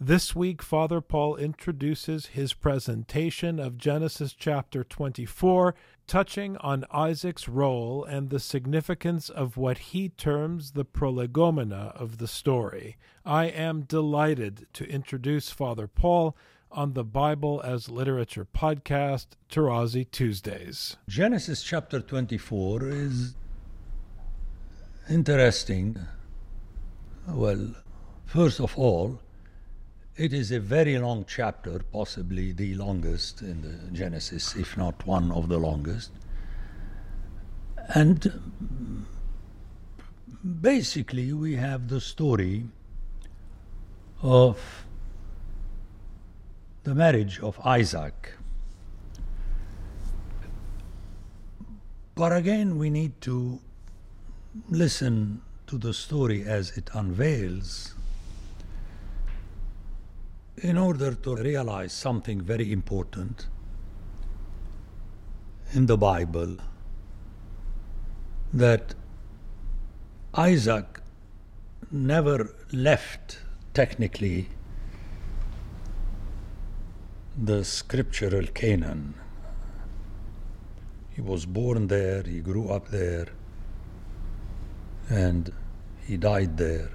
This week, Father Paul introduces his presentation of Genesis chapter 24, touching on Isaac's role and the significance of what he terms the prolegomena of the story. I am delighted to introduce Father Paul on the Bible as Literature podcast, Tarazi Tuesdays. Genesis chapter 24 is interesting. Well, first of all, it is a very long chapter, possibly the longest in the Genesis, if not one of the longest. And basically, we have the story of the marriage of Isaac. But again, we need to listen to the story as it unveils in order to realize something very important in the Bible that Isaac never left technically the scriptural Canaan. He was born there, he grew up there, and he died there.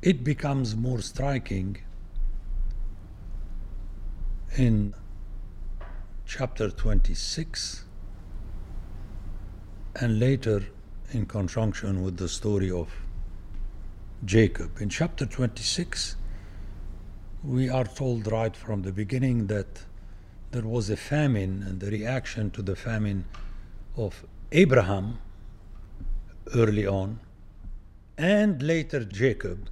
It becomes more striking in chapter 26 and later in conjunction with the story of Jacob. In chapter 26, we are told right from the beginning that there was a famine and the reaction to the famine of Abraham early on and later Jacob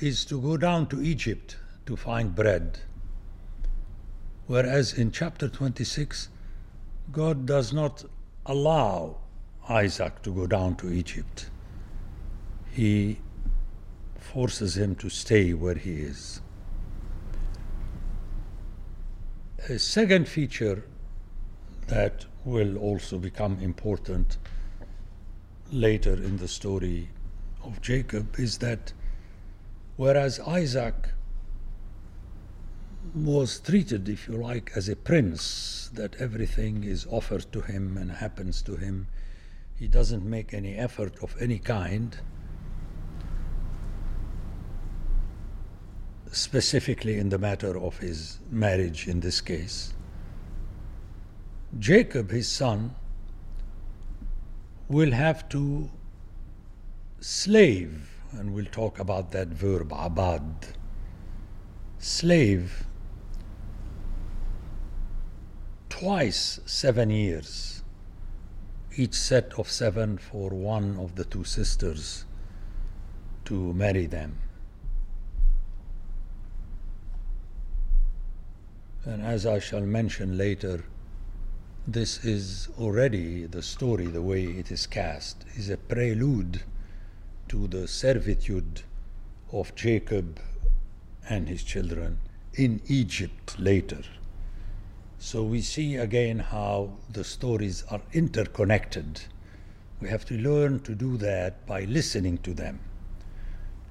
is to go down to Egypt to find bread. Whereas in chapter 26, God does not allow Isaac to go down to Egypt. He forces him to stay where he is. A second feature that will also become important later in the story of Jacob is that whereas Isaac was treated, if you like, as a prince, that everything is offered to him and happens to him, he doesn't make any effort of any kind. specifically in the matter of his marriage in this case. Jacob, his son, will have to slave, and we'll talk about that verb, abad, slave, twice seven years, each set of seven for one of the two sisters to marry them. And as I shall mention later, this is already the story, the way it is cast, is a prelude to the servitude of Jacob and his children in Egypt later. So we see again how the stories are interconnected. We have to learn to do that by listening to them,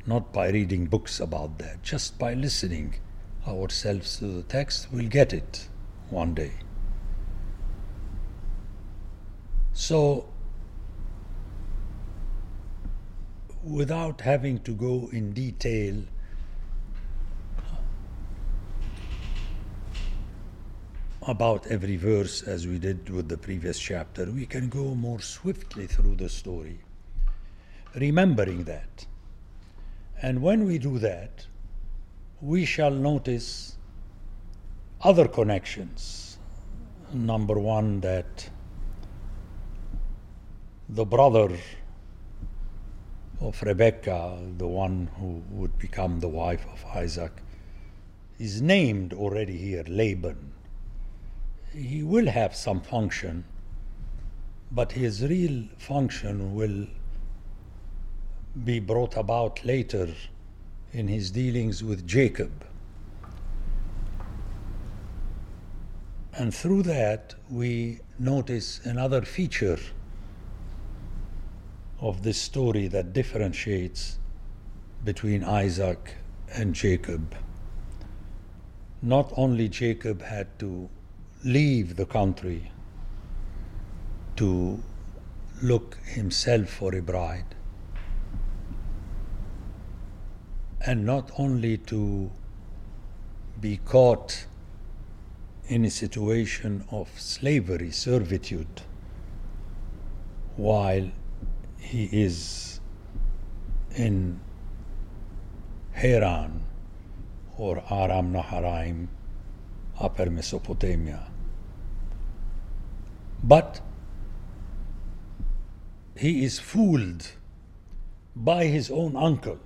not by reading books about that, just by listening ourselves to the text, we'll get it one day. So, without having to go in detail, about every verse as we did with the previous chapter, we can go more swiftly through the story, remembering that. And when we do that, we shall notice other connections. Number one, that the brother of Rebecca, the one who would become the wife of Isaac, is named already here Laban. He will have some function, but his real function will be brought about later in his dealings with Jacob. And through that, we notice another feature of this story that differentiates between Isaac and Jacob. Not only Jacob had to leave the country to look himself for a bride, and not only to be caught in a situation of slavery, servitude, while he is in Haran or Aram Naharaim, Upper Mesopotamia. But he is fooled by his own uncle.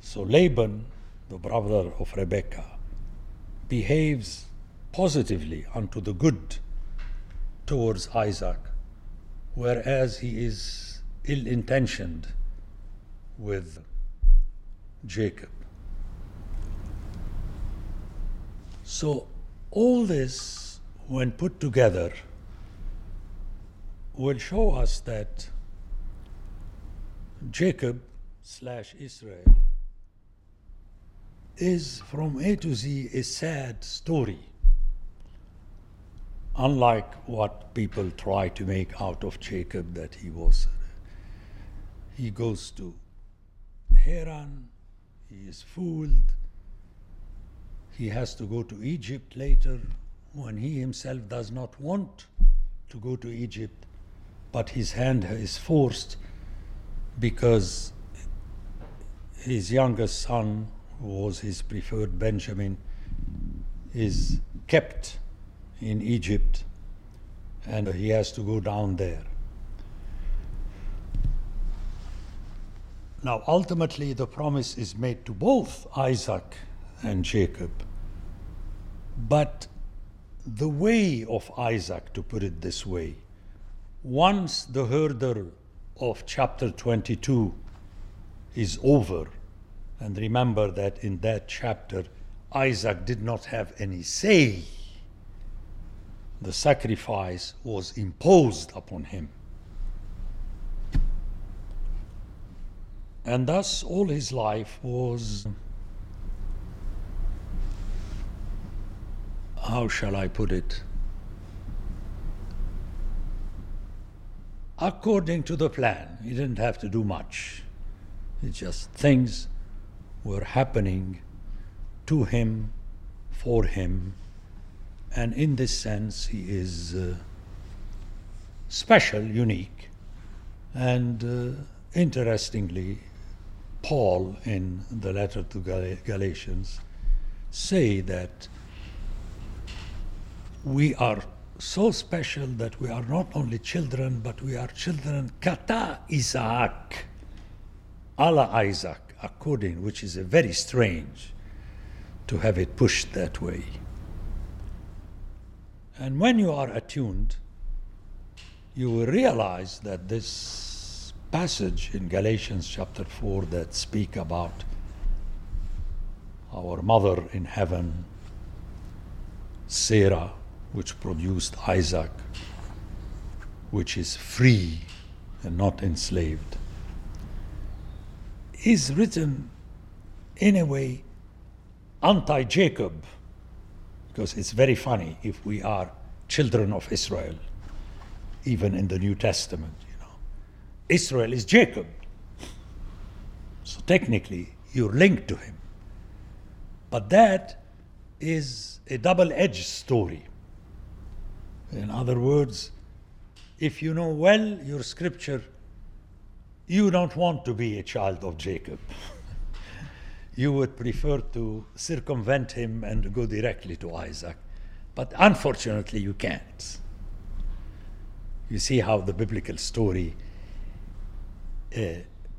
So Laban, the brother of Rebekah, behaves positively unto the good towards Isaac, whereas he is ill intentioned with Jacob. So, all this, when put together, will show us that Jacob slash Israel is from A to Z a sad story. Unlike what people try to make out of Jacob, that he was, he goes to Haran, he is fooled, he has to go to Egypt later when he himself does not want to go to Egypt, but his hand is forced because his youngest son who was his preferred Benjamin, is kept in Egypt and he has to go down there. Now, ultimately, the promise is made to both Isaac and Jacob. But the way of Isaac, to put it this way, once the hurdle of chapter 22 is over, and remember that in that chapter, Isaac did not have any say. The sacrifice was imposed upon him. And thus, all his life was, how shall I put it? According to the plan, he didn't have to do much. It's just things were happening to him, for him, and in this sense, he is uh, special, unique, and uh, interestingly, Paul in the letter to Gal- Galatians say that we are so special that we are not only children, but we are children kata Isaac, Allah Isaac according, which is a very strange to have it pushed that way. And when you are attuned, you will realize that this passage in Galatians chapter 4 that speak about our mother in heaven, Sarah, which produced Isaac, which is free and not enslaved is written in a way anti Jacob, because it's very funny if we are children of Israel, even in the New Testament, you know. Israel is Jacob. So technically, you're linked to him. But that is a double edged story. In other words, if you know well your scripture, you don't want to be a child of Jacob. you would prefer to circumvent him and go directly to Isaac. But unfortunately, you can't. You see how the biblical story uh,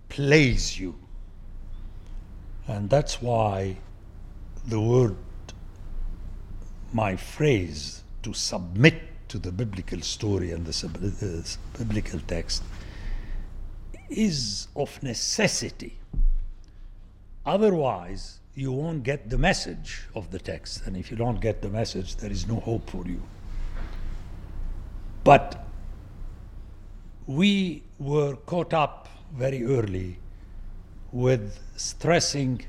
plays you. And that's why the word, my phrase, to submit to the biblical story and the sub- uh, biblical text is of necessity. Otherwise, you won't get the message of the text. And if you don't get the message, there is no hope for you. But we were caught up very early with stressing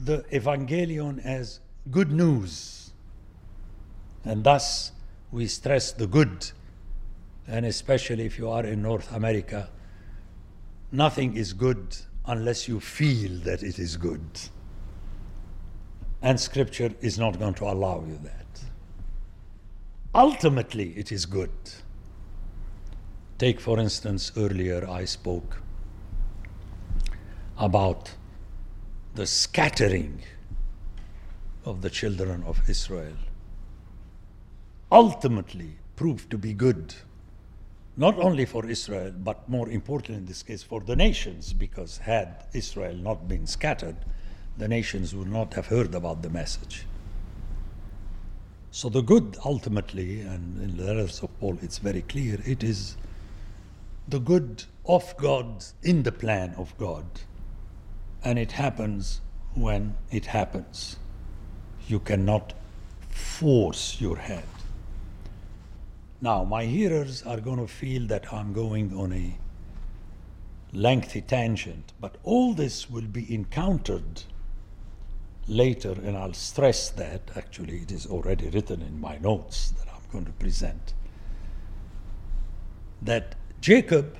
the evangelion as good news. And thus, we stress the good. And especially if you are in North America, nothing is good unless you feel that it is good. And Scripture is not going to allow you that. Ultimately, it is good. Take, for instance, earlier I spoke about the scattering of the children of Israel. Ultimately, proved to be good not only for Israel, but more important in this case for the nations, because had Israel not been scattered, the nations would not have heard about the message. So the good ultimately, and in the letters of Paul it's very clear, it is the good of God in the plan of God. And it happens when it happens. You cannot force your hand. Now, my hearers are going to feel that I'm going on a lengthy tangent, but all this will be encountered later, and I'll stress that. Actually, it is already written in my notes that I'm going to present. That Jacob,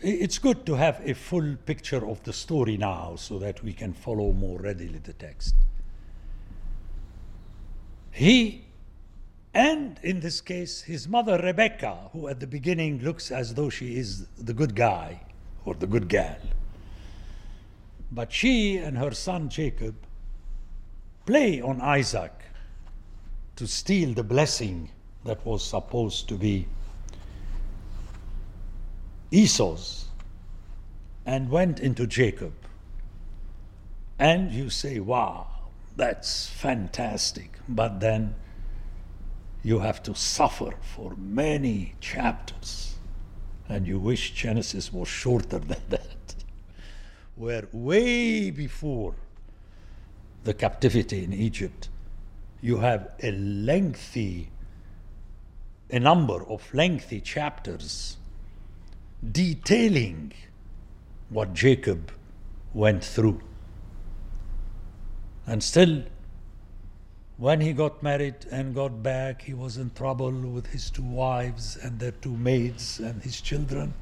it's good to have a full picture of the story now so that we can follow more readily the text. He and in this case, his mother Rebecca, who at the beginning looks as though she is the good guy or the good gal. But she and her son Jacob play on Isaac to steal the blessing that was supposed to be Esau's and went into Jacob. And you say, wow, that's fantastic. But then you have to suffer for many chapters. And you wish Genesis was shorter than that. Where way before the captivity in Egypt, you have a lengthy, a number of lengthy chapters detailing what Jacob went through. And still, when he got married and got back, he was in trouble with his two wives and their two maids and his children.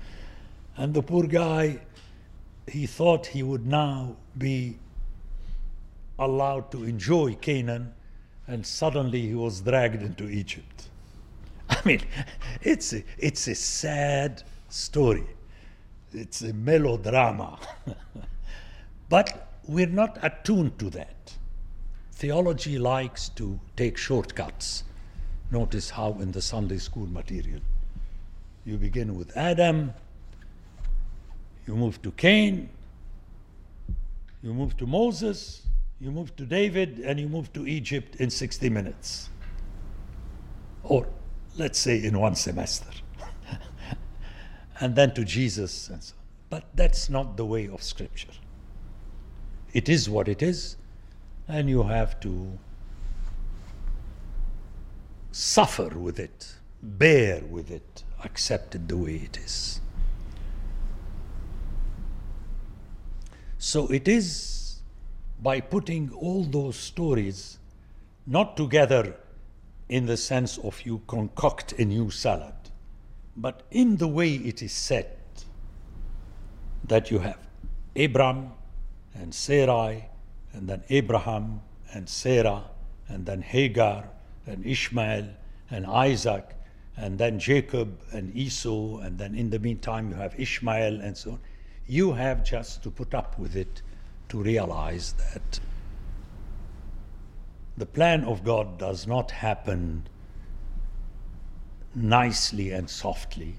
And the poor guy, he thought he would now be allowed to enjoy Canaan, and suddenly he was dragged into Egypt. I mean, it's a, it's a sad story. It's a melodrama. but we're not attuned to that theology likes to take shortcuts. Notice how in the Sunday school material you begin with Adam, you move to Cain, you move to Moses, you move to David, and you move to Egypt in 60 minutes. Or let's say in one semester. and then to Jesus and so on. But that's not the way of Scripture. It is what it is and you have to suffer with it, bear with it, accept it the way it is. So it is by putting all those stories not together in the sense of you concoct a new salad, but in the way it is set that you have Abram and Sarai and then Abraham and Sarah, and then Hagar and Ishmael and Isaac, and then Jacob and Esau, and then in the meantime you have Ishmael and so on. You have just to put up with it to realize that the plan of God does not happen nicely and softly.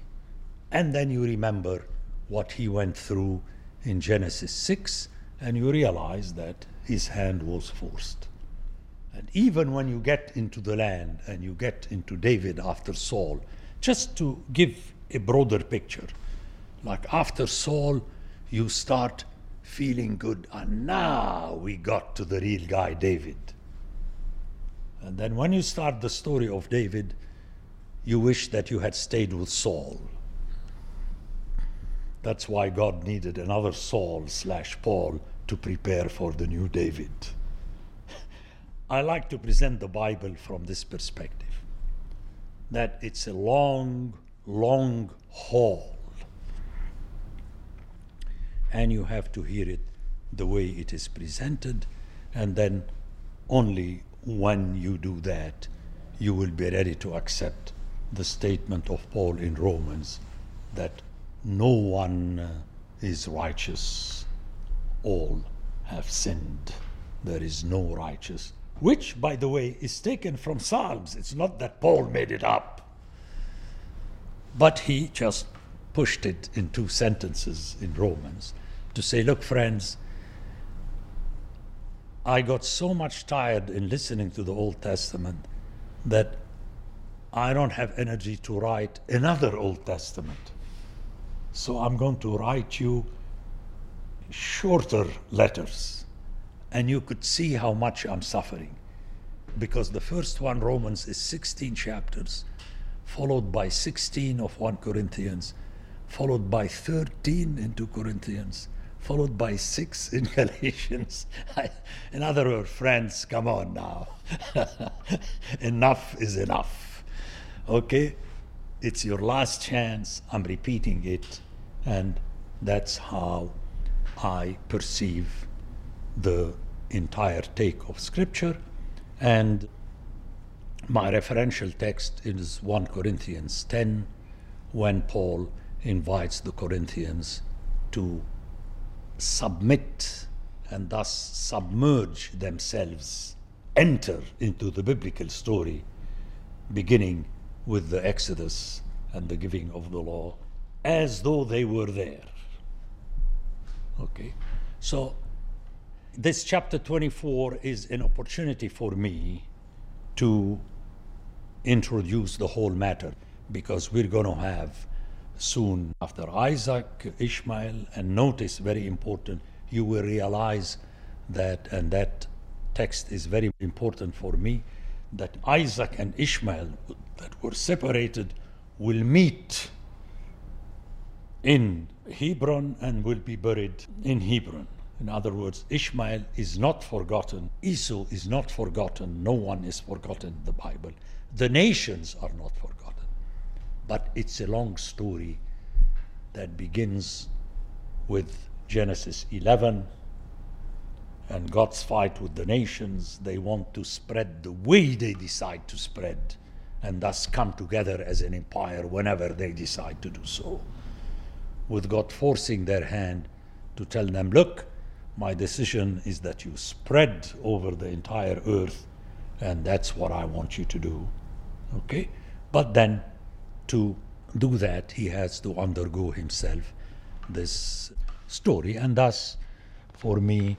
And then you remember what he went through in Genesis 6 and you realize that his hand was forced. And even when you get into the land and you get into David after Saul, just to give a broader picture, like after Saul, you start feeling good, and now we got to the real guy, David. And then when you start the story of David, you wish that you had stayed with Saul. That's why God needed another Saul slash Paul to prepare for the new David. I like to present the Bible from this perspective that it's a long, long haul. And you have to hear it the way it is presented, and then only when you do that, you will be ready to accept the statement of Paul in Romans that no one is righteous, all have sinned. There is no righteous. Which, by the way, is taken from Psalms. It's not that Paul made it up. But he just pushed it in two sentences in Romans to say, look, friends, I got so much tired in listening to the Old Testament that I don't have energy to write another Old Testament. So I'm going to write you shorter letters. And you could see how much I'm suffering. Because the first one, Romans, is 16 chapters, followed by 16 of 1 Corinthians, followed by 13 in 2 Corinthians, followed by six in Galatians. in other words, friends, come on now. enough is enough. Okay? It's your last chance. I'm repeating it. And that's how I perceive the entire take of Scripture. And my referential text is 1 Corinthians 10, when Paul invites the Corinthians to submit and thus submerge themselves, enter into the biblical story, beginning with the Exodus and the giving of the law, as though they were there. Okay, so this chapter 24 is an opportunity for me to introduce the whole matter because we're going to have soon after Isaac, Ishmael, and notice very important, you will realize that, and that text is very important for me, that Isaac and Ishmael that were separated will meet in Hebron and will be buried in Hebron. In other words, Ishmael is not forgotten, Esau is not forgotten, no one is forgotten in the Bible. The nations are not forgotten. But it's a long story that begins with Genesis 11 and God's fight with the nations. They want to spread the way they decide to spread and thus come together as an empire whenever they decide to do so. With God forcing their hand to tell them, look, my decision is that you spread over the entire earth, and that's what I want you to do. Okay? But then to do that, he has to undergo himself this story. And thus, for me,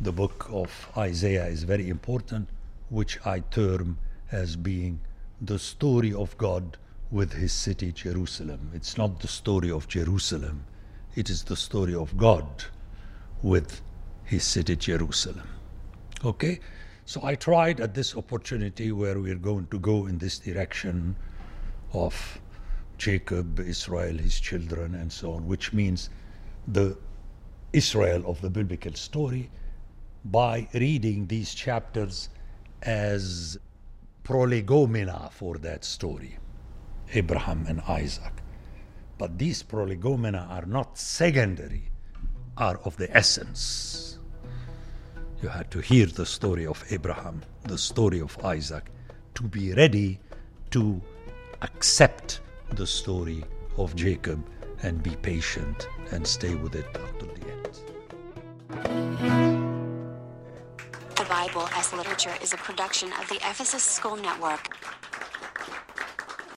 the book of Isaiah is very important, which I term as being the story of God with his city Jerusalem. It's not the story of Jerusalem, it is the story of God with his city Jerusalem. Okay? So I tried at this opportunity where we're going to go in this direction of Jacob, Israel, his children, and so on, which means the Israel of the biblical story, by reading these chapters as prolegomena for that story Abraham and Isaac. But these prolegomena are not secondary, are of the essence. You had to hear the story of Abraham, the story of Isaac, to be ready to accept the story of Jacob and be patient and stay with it until the end. The Bible as Literature is a production of the Ephesus School Network.